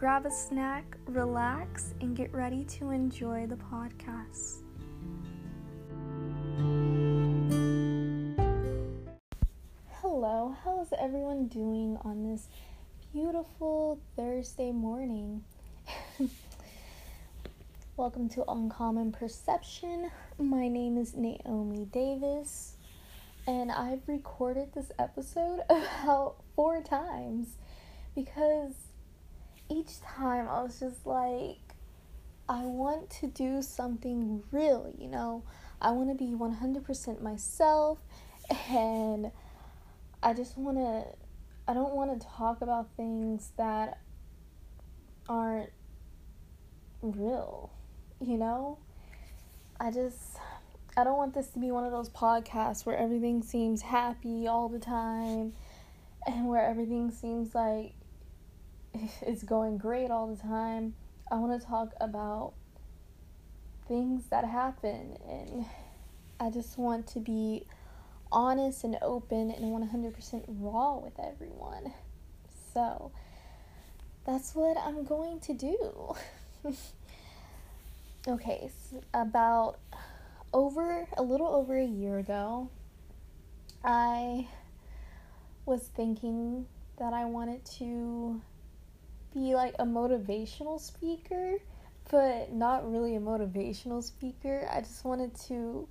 grab a snack, relax, and get ready to enjoy the podcast. Hello, how's everyone doing on this beautiful Thursday morning? Welcome to Uncommon Perception. My name is Naomi Davis, and I've recorded this episode about four times because each time I was just like, I want to do something real, you know? I want to be 100% myself, and I just want to, I don't want to talk about things that aren't real, you know? I just, I don't want this to be one of those podcasts where everything seems happy all the time and where everything seems like it's going great all the time. I want to talk about things that happen and I just want to be honest and open and 100% raw with everyone. So, that's what I'm going to do. okay, so about over a little over a year ago, I was thinking that I wanted to be like a motivational speaker, but not really a motivational speaker. I just wanted to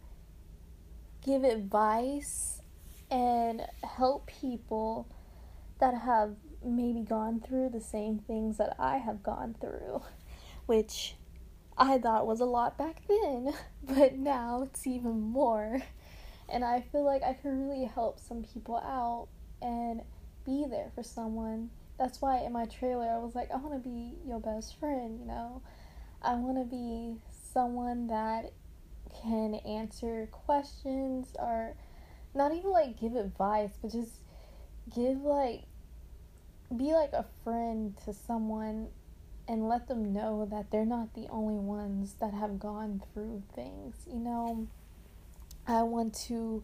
give advice and help people that have maybe gone through the same things that I have gone through, which I thought was a lot back then, but now it's even more. And I feel like I can really help some people out and be there for someone. That's why in my trailer I was like, I want to be your best friend, you know? I want to be someone that can answer questions or not even like give advice, but just give like be like a friend to someone and let them know that they're not the only ones that have gone through things. You know, I want to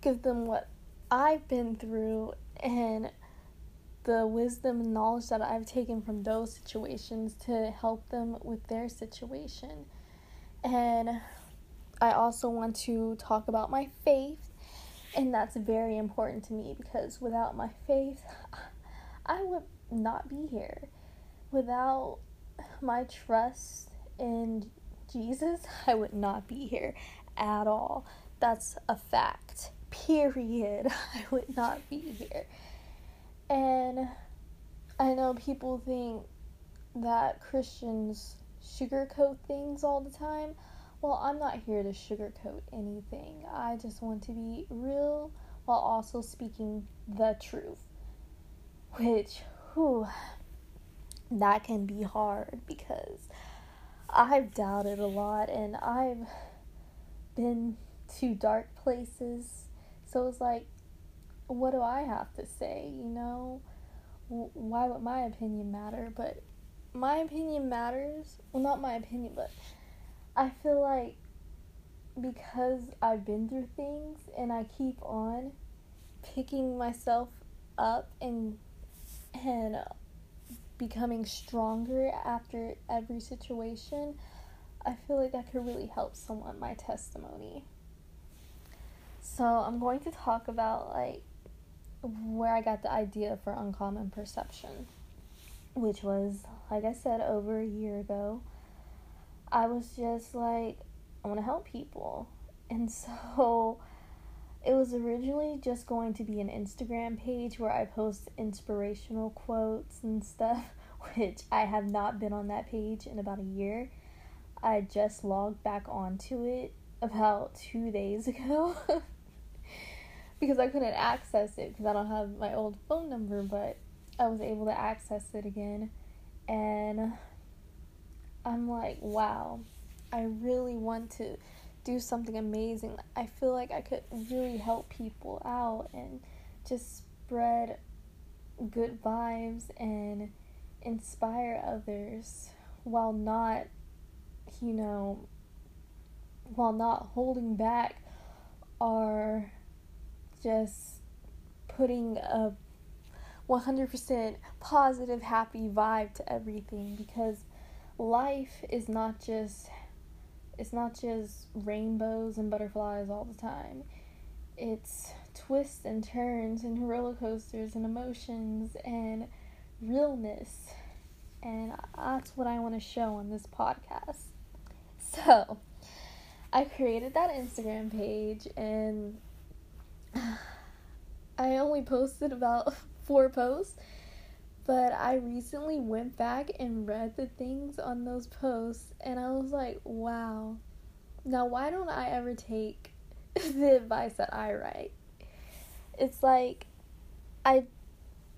give them what I've been through and the wisdom and knowledge that I've taken from those situations to help them with their situation. And I also want to talk about my faith, and that's very important to me because without my faith, I would not be here. Without my trust in Jesus, I would not be here at all. That's a fact. Period. I would not be here. And I know people think that Christians sugarcoat things all the time. Well, I'm not here to sugarcoat anything. I just want to be real while also speaking the truth which whew, that can be hard because I've doubted a lot and I've been to dark places. So it's like, what do I have to say? You know, why would my opinion matter? But my opinion matters. Well, not my opinion, but I feel like because I've been through things and I keep on picking myself up and and uh, becoming stronger after every situation, I feel like that could really help someone, my testimony. So, I'm going to talk about like where I got the idea for uncommon perception, which was, like I said, over a year ago. I was just like, I want to help people. And so it was originally just going to be an Instagram page where I post inspirational quotes and stuff, which I have not been on that page in about a year. I just logged back onto it about two days ago because I couldn't access it because I don't have my old phone number, but I was able to access it again. And I'm like, wow, I really want to do something amazing. I feel like I could really help people out and just spread good vibes and inspire others while not, you know, while not holding back or just putting a 100% positive, happy vibe to everything because life is not just it's not just rainbows and butterflies all the time. It's twists and turns and roller coasters and emotions and realness. And that's what I want to show on this podcast. So, I created that Instagram page and I only posted about four posts, but I recently went back and read the things on those posts and I was like, wow. Now, why don't I ever take the advice that I write? It's like I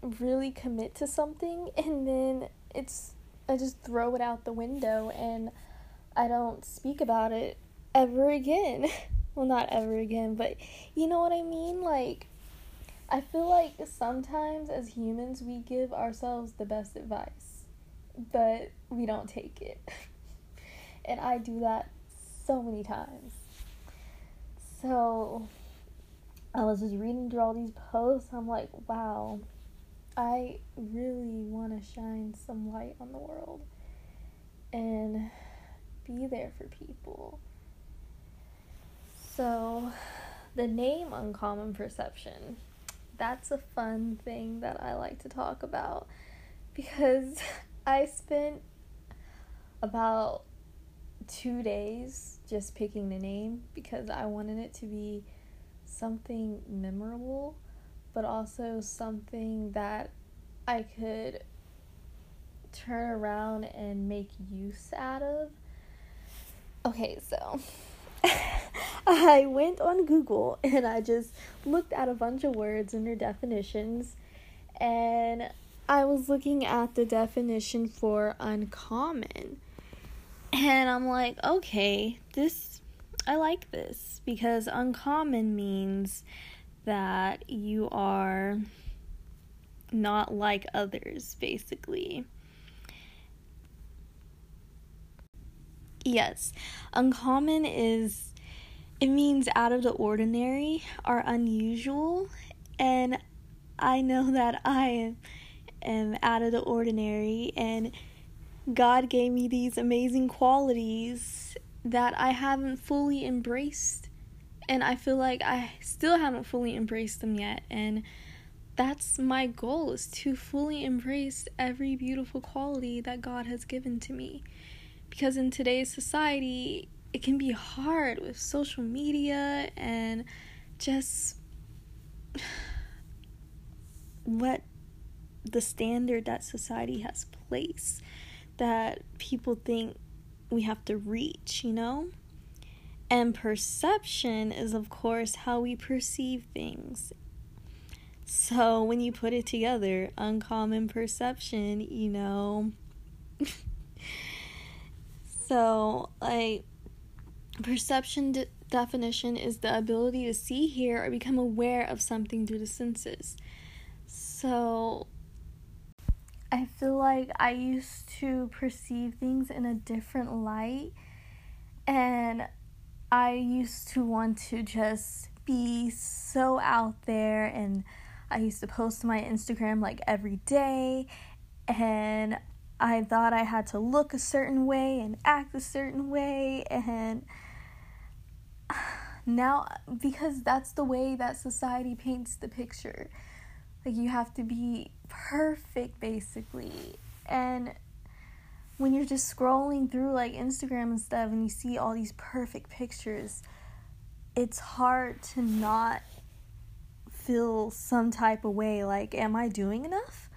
really commit to something and then it's I just throw it out the window and I don't speak about it ever again. Well, not ever again, but you know what I mean? Like I feel like sometimes as humans we give ourselves the best advice, but we don't take it. and I do that so many times. So I was just reading through all these posts. I'm like, wow, I really want to shine some light on the world and be there for people. So, the name Uncommon Perception that's a fun thing that I like to talk about because I spent about two days just picking the name because I wanted it to be something memorable, but also something that I could turn around and make use out of. Okay, so I went on Google and I just looked at a bunch of words and their definitions, and I was looking at the definition for uncommon. And I'm like, okay, this, I like this because uncommon means that you are not like others, basically. Yes, uncommon is it means out of the ordinary or unusual, and I know that I am out of the ordinary, and God gave me these amazing qualities that I haven't fully embraced, and I feel like I still haven't fully embraced them yet, and that's my goal is to fully embrace every beautiful quality that God has given to me. Because in today's society, it can be hard with social media and just what the standard that society has placed that people think we have to reach, you know? And perception is, of course, how we perceive things. So when you put it together, uncommon perception, you know. So, like, perception de- definition is the ability to see, hear, or become aware of something through the senses. So, I feel like I used to perceive things in a different light, and I used to want to just be so out there, and I used to post to my Instagram like every day, and I thought I had to look a certain way and act a certain way and now because that's the way that society paints the picture. Like you have to be perfect basically. And when you're just scrolling through like Instagram and stuff and you see all these perfect pictures, it's hard to not feel some type of way like am I doing enough?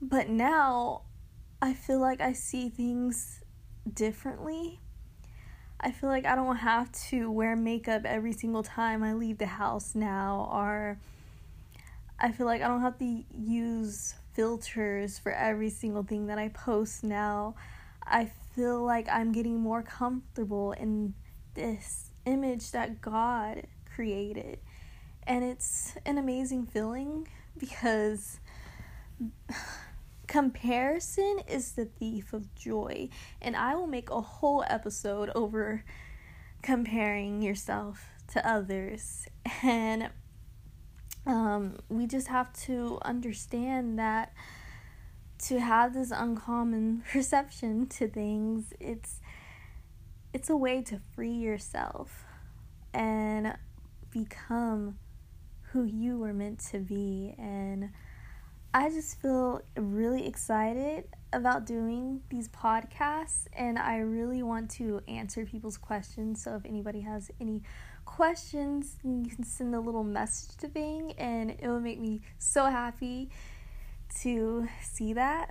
But now I feel like I see things differently. I feel like I don't have to wear makeup every single time I leave the house now, or I feel like I don't have to use filters for every single thing that I post now. I feel like I'm getting more comfortable in this image that God created. And it's an amazing feeling because Comparison is the thief of joy, and I will make a whole episode over comparing yourself to others. And um, we just have to understand that to have this uncommon perception to things, it's it's a way to free yourself and become who you were meant to be and I just feel really excited about doing these podcasts and I really want to answer people's questions. So if anybody has any questions, you can send a little message to Bing and it will make me so happy to see that.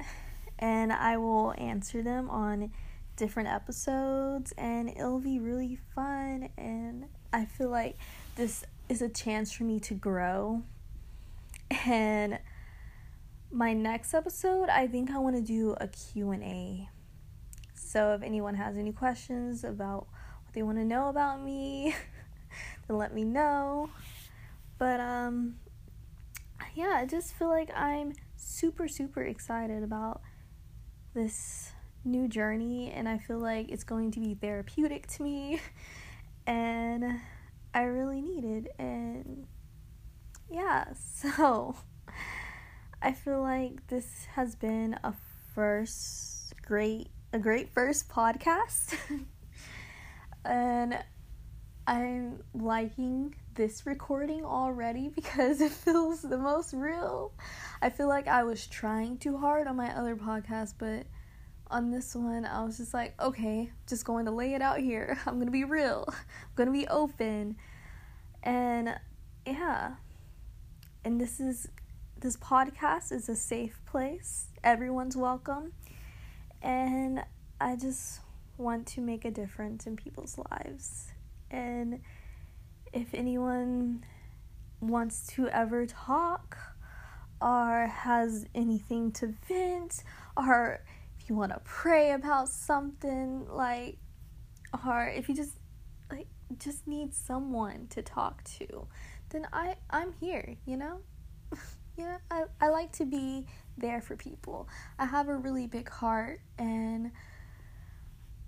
And I will answer them on different episodes and it'll be really fun and I feel like this is a chance for me to grow and my next episode, I think I want to do a Q&A. So if anyone has any questions about what they want to know about me, then let me know. But um yeah, I just feel like I'm super super excited about this new journey and I feel like it's going to be therapeutic to me and I really need it and yeah, so I feel like this has been a first great a great first podcast. and I'm liking this recording already because it feels the most real. I feel like I was trying too hard on my other podcast, but on this one, I was just like, okay, just going to lay it out here. I'm going to be real. I'm going to be open. And yeah. And this is this podcast is a safe place. Everyone's welcome. And I just want to make a difference in people's lives. And if anyone wants to ever talk or has anything to vent or if you want to pray about something like or if you just like just need someone to talk to then I I'm here, you know? Yeah, I, I like to be there for people. I have a really big heart, and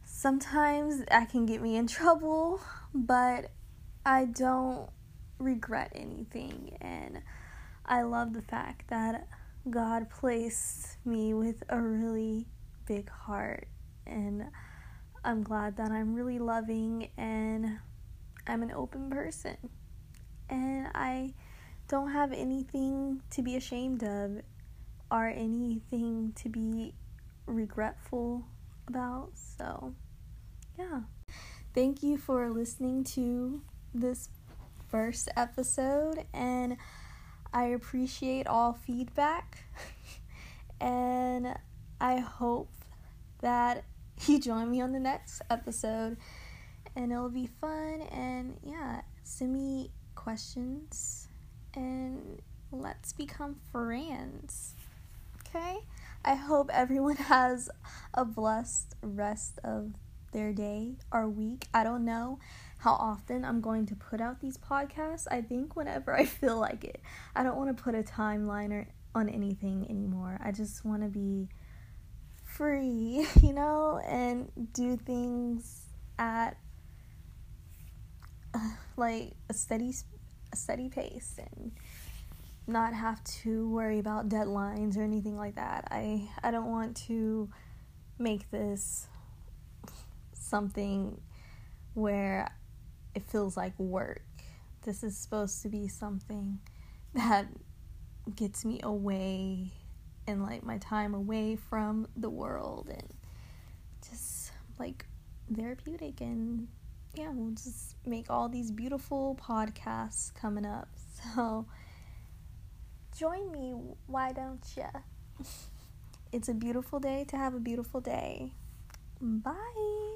sometimes that can get me in trouble, but I don't regret anything. And I love the fact that God placed me with a really big heart, and I'm glad that I'm really loving and I'm an open person. And I don't have anything to be ashamed of or anything to be regretful about. So, yeah. Thank you for listening to this first episode, and I appreciate all feedback. and I hope that you join me on the next episode, and it'll be fun. And yeah, send me questions and let's become friends. Okay? I hope everyone has a blessed rest of their day or week. I don't know how often I'm going to put out these podcasts. I think whenever I feel like it. I don't want to put a timeline or on anything anymore. I just want to be free, you know, and do things at uh, like a steady a steady pace and not have to worry about deadlines or anything like that. I I don't want to make this something where it feels like work. This is supposed to be something that gets me away and like my time away from the world and just like therapeutic and yeah, we'll just make all these beautiful podcasts coming up. So join me, why don't you? it's a beautiful day to have a beautiful day. Bye.